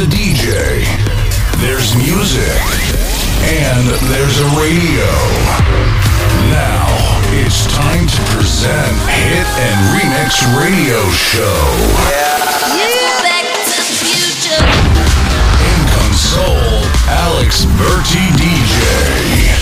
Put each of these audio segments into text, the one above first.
a DJ, there's music, and there's a radio. Now it's time to present Hit and Remix Radio Show. Yeah. yeah. Back to the future. In console, Alex Berti DJ.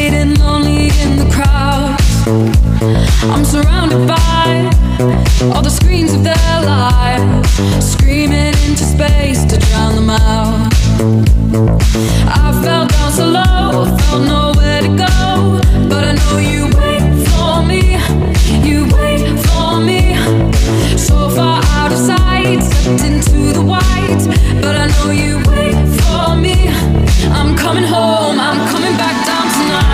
fading lonely in the crowd. I'm surrounded by all the screens of their lives, screaming into space to drown them out. I fell down so low, felt nowhere to go, but I know you wait for me. You wait for me. So far out of sight, stepped into the white, but I know you wait for me. I'm coming home, I'm coming back down.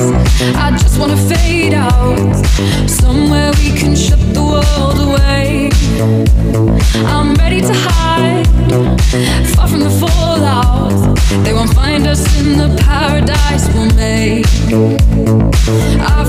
I just wanna fade out. Somewhere we can shut the world away. I'm ready to hide. Far from the fallout. They won't find us in the paradise we'll make. I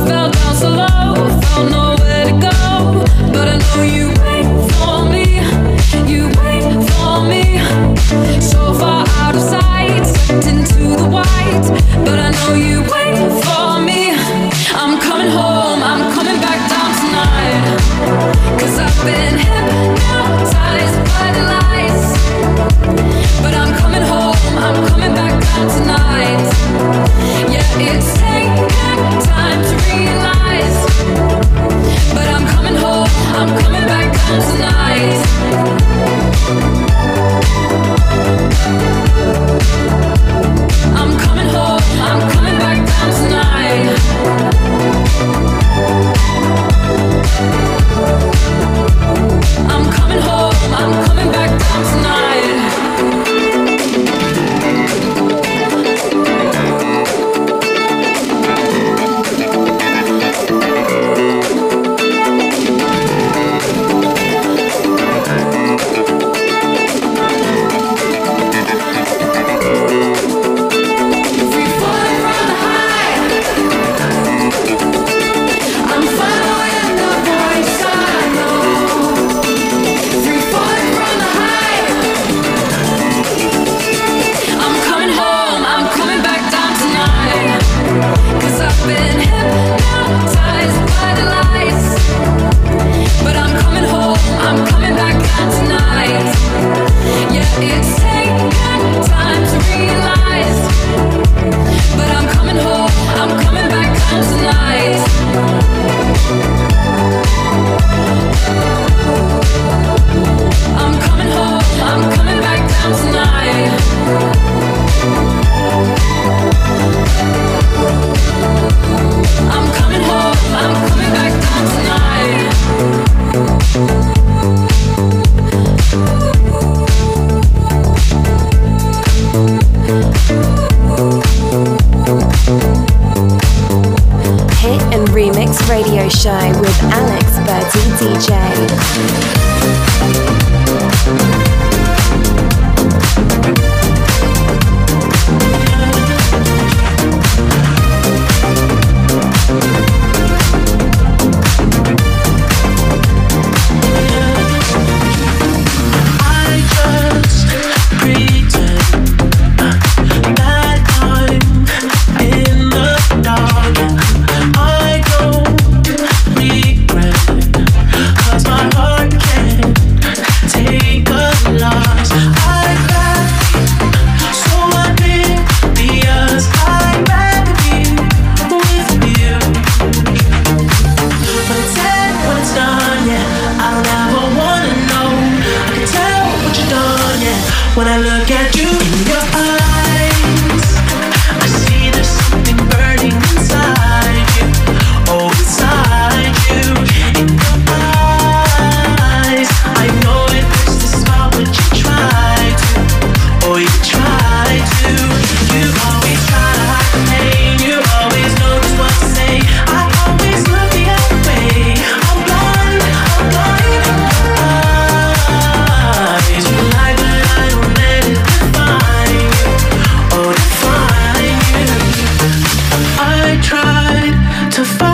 to find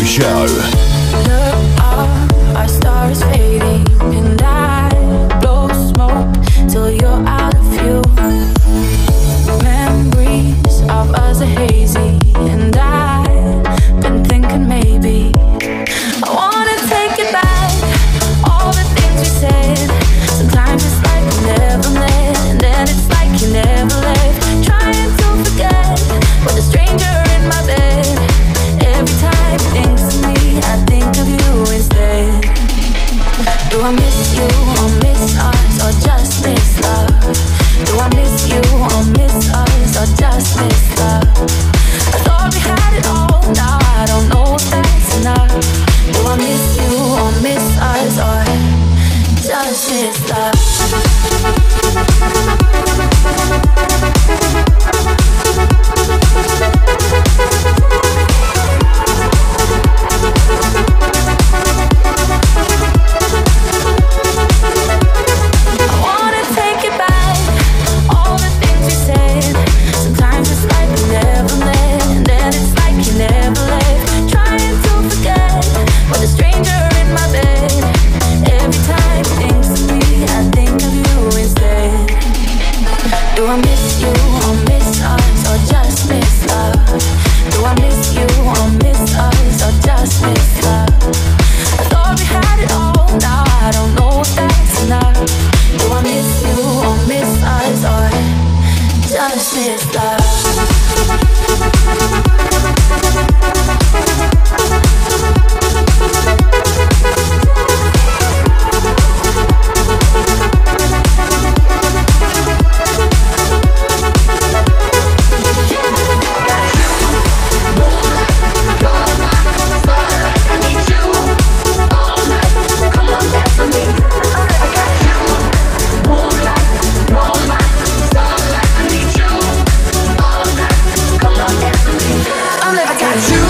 show.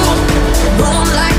Noche the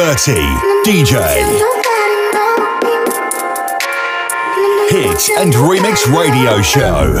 Berti, DJ. Hit and Remix Radio Show.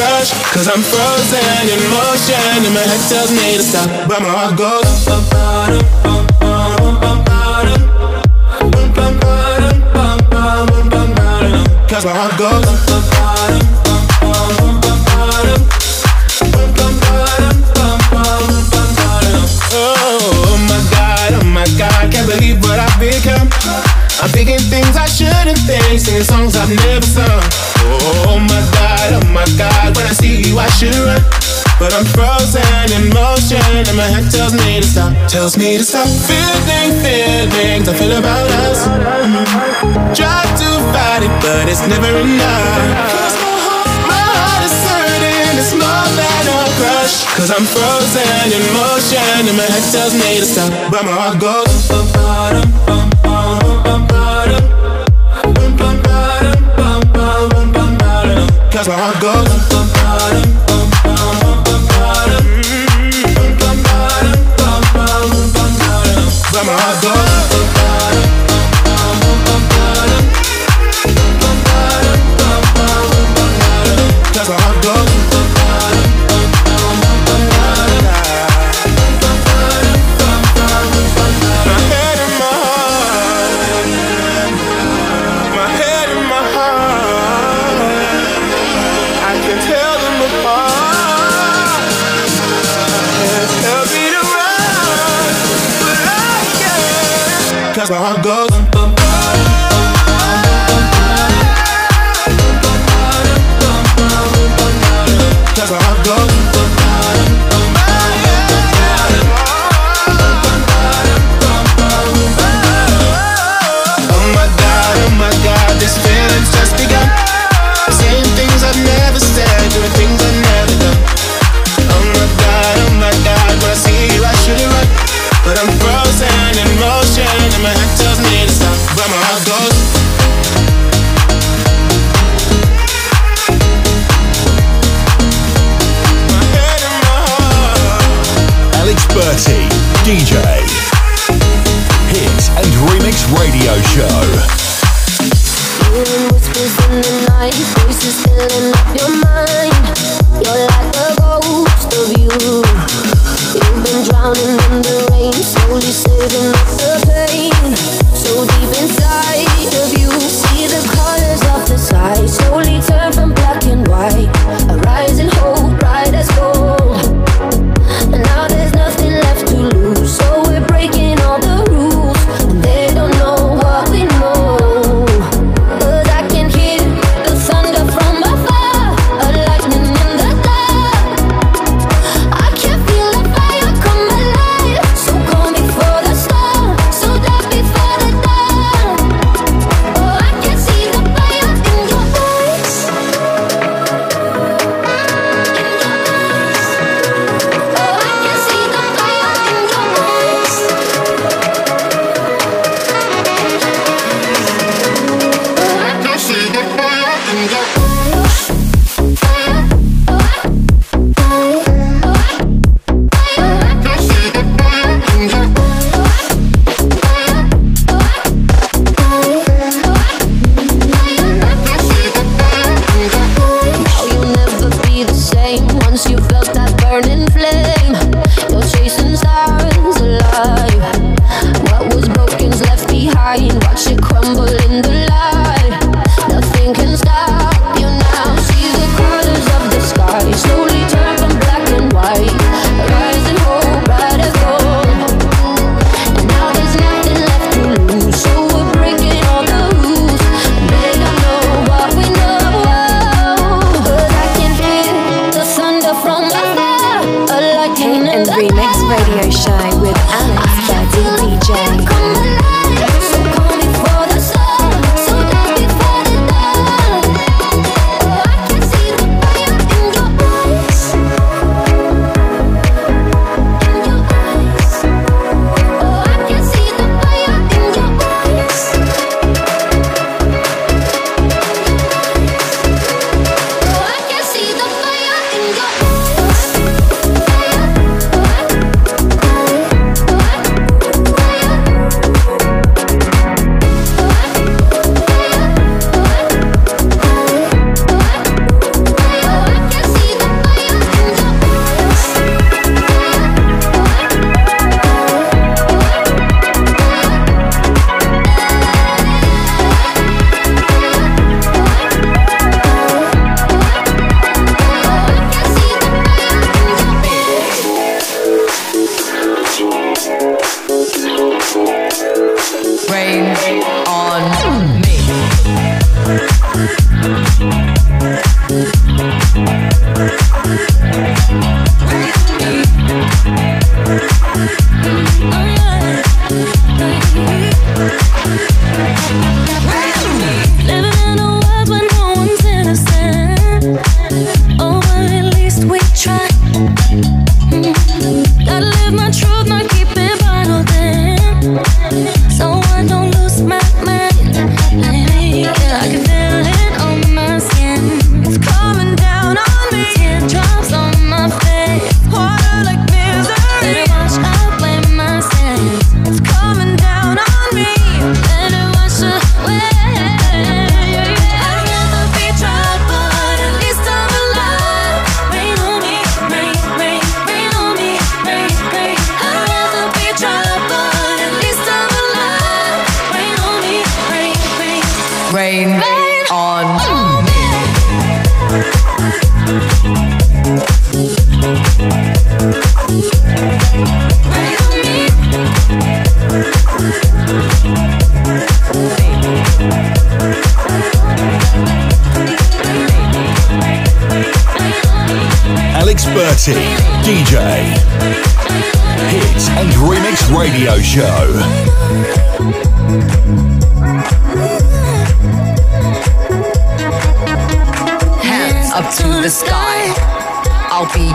crush. Cause I'm frozen in motion, and my head tells me to stop. But my heart goes. Cause my heart goes. Oh, oh my god, oh my god, can't believe what I've become. I'm thinking things I shouldn't think, singing songs I've never sung. Oh my god, oh my god, when I see you I should run. But I'm frozen in motion, and my head tells me to stop, tells me to stop. Feeling feelings I feel about us. Try to fight it, but it's never enough. Cause my heart, my heart is hurting, it's more than a crush. Cause I'm frozen in motion, and my head tells me to stop, but my heart goes. Cause my heart goes.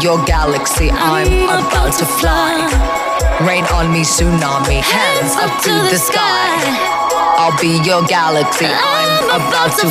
Your galaxy. I'm about to fly. Rain on me. Tsunami, hands up to the sky. I'll be your galaxy, I'm about to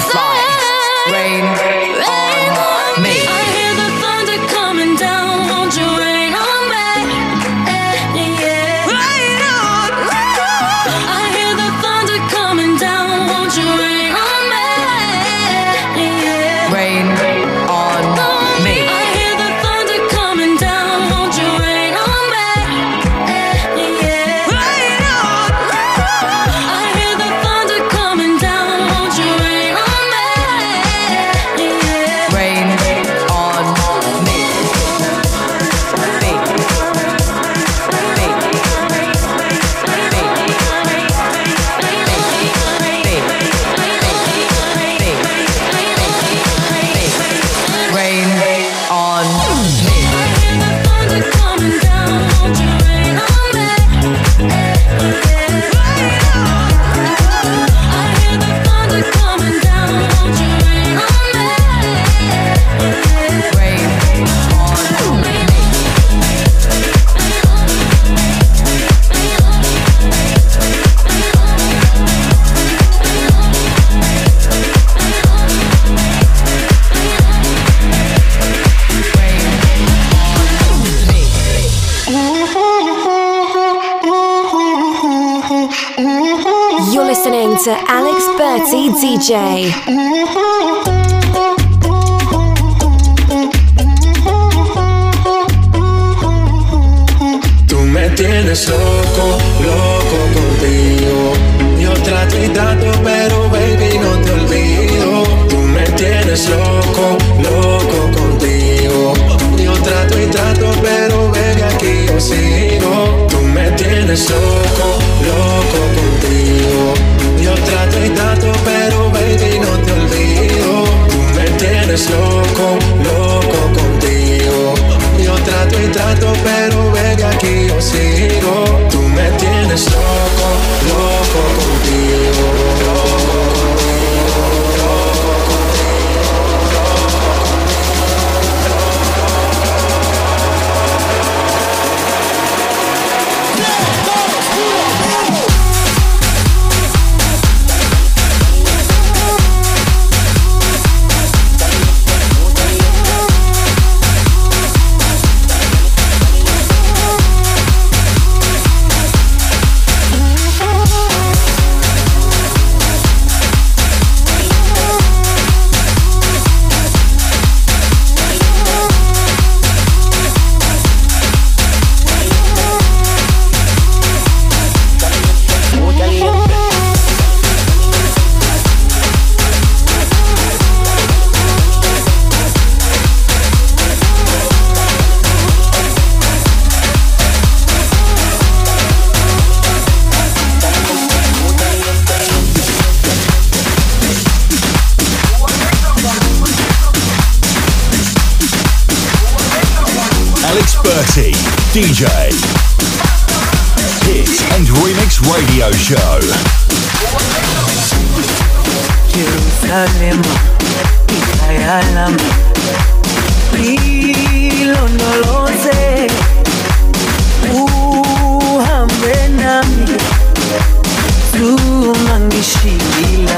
DJ. Tienes loco, loco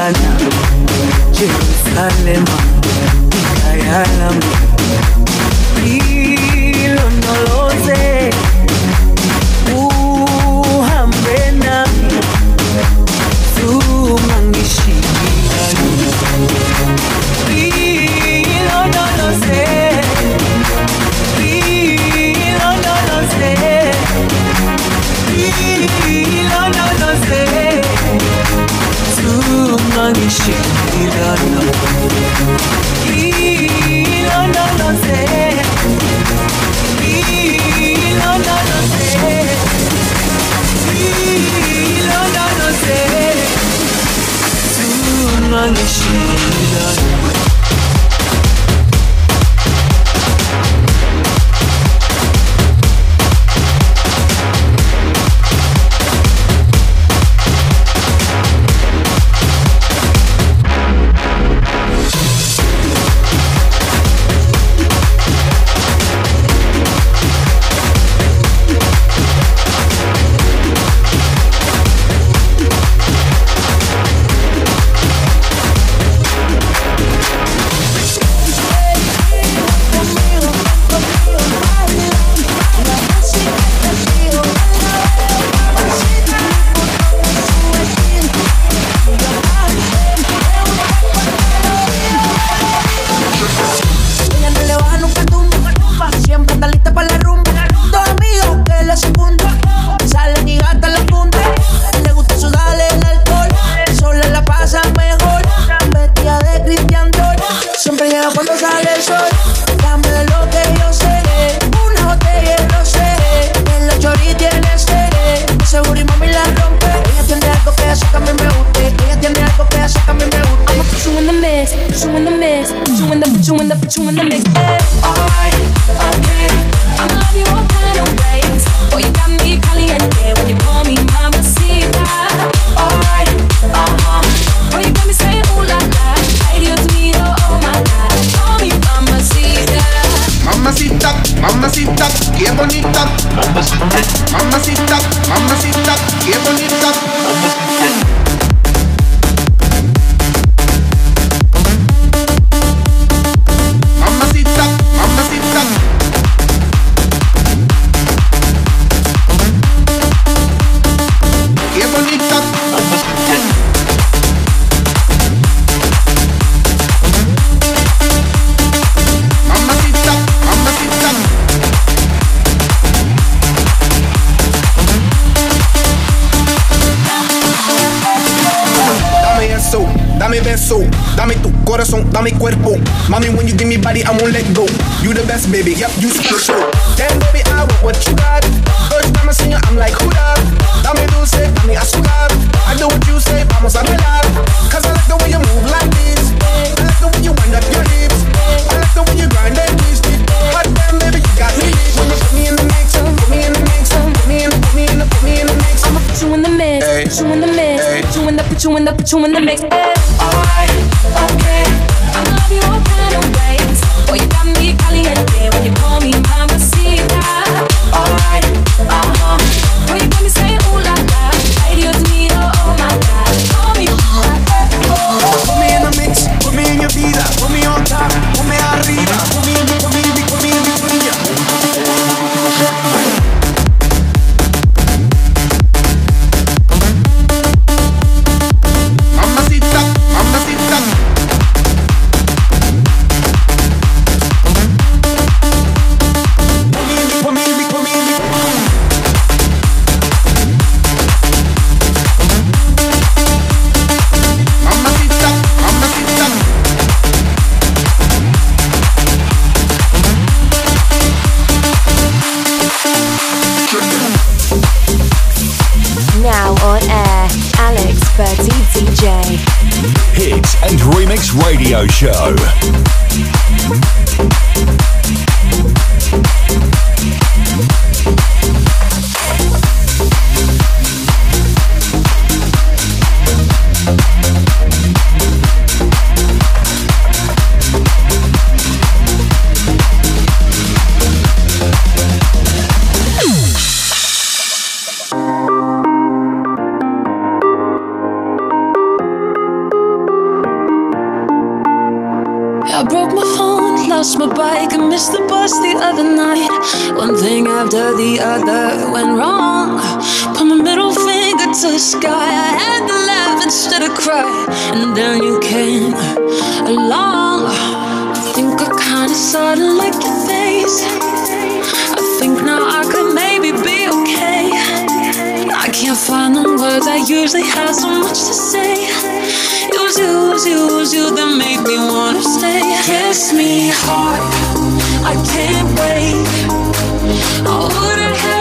Diana, Jerusalem, Ikayala, Mommy, when you give me body, I won't let go. You the best, baby. Yep, you super. Damn, baby, I want what you got. First time I seen you, I'm like, who that? Dame dulce, dame azúcar. I do what you say, vamos a bailar. Cause I like the way you move like this. I like the way you wind up your hips. I like the way you grind that kiss. But damn, baby, you got me. When you put me in the mix, put me in the mix, put me in, put me in, put me in the mix. I'ma put you in the mix, put you in the mix, put you in the, put you in the, put you in the mix. Ay. finding words. I usually have so much to say. It was you, it was you, it was you that made me wanna stay. Kiss me hard, I can't wait. I wouldn't have.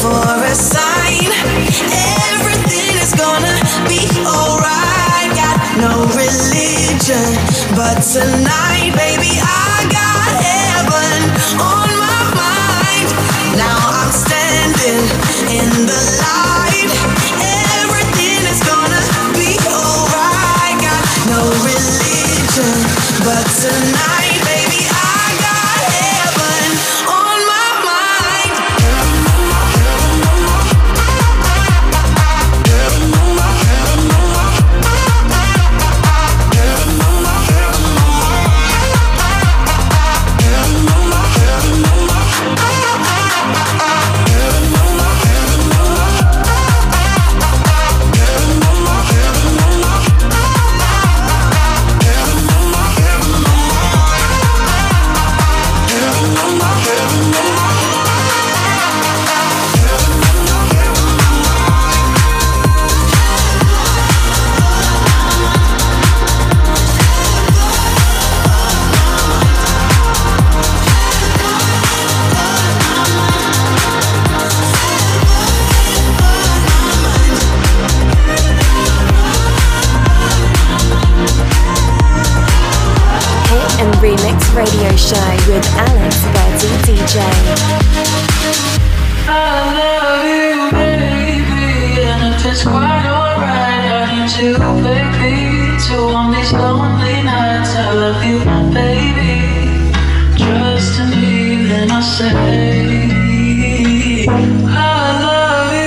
For a sign. Everything is gonna be alright. Got no religion, but tonight, baby, I got heaven on my mind. Now I'm standing in the light. Radio Show with Alex Berti DJ. I love you, baby, and if it's quite alright, I need you, baby, to on these lonely nights. I love you, baby. Trust in me, then I say. I love you,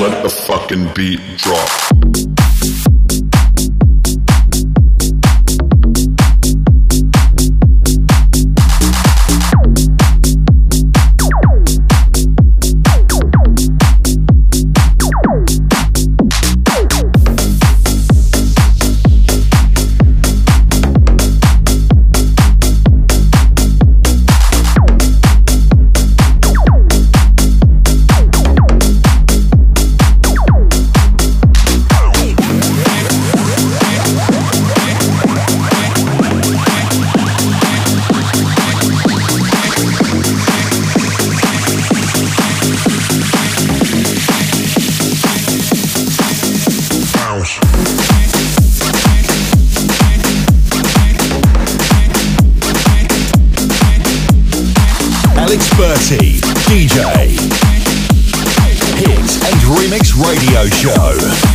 Let the fucking beat drop. DJ. Hits and Remix Radio Show.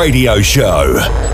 Radio Show.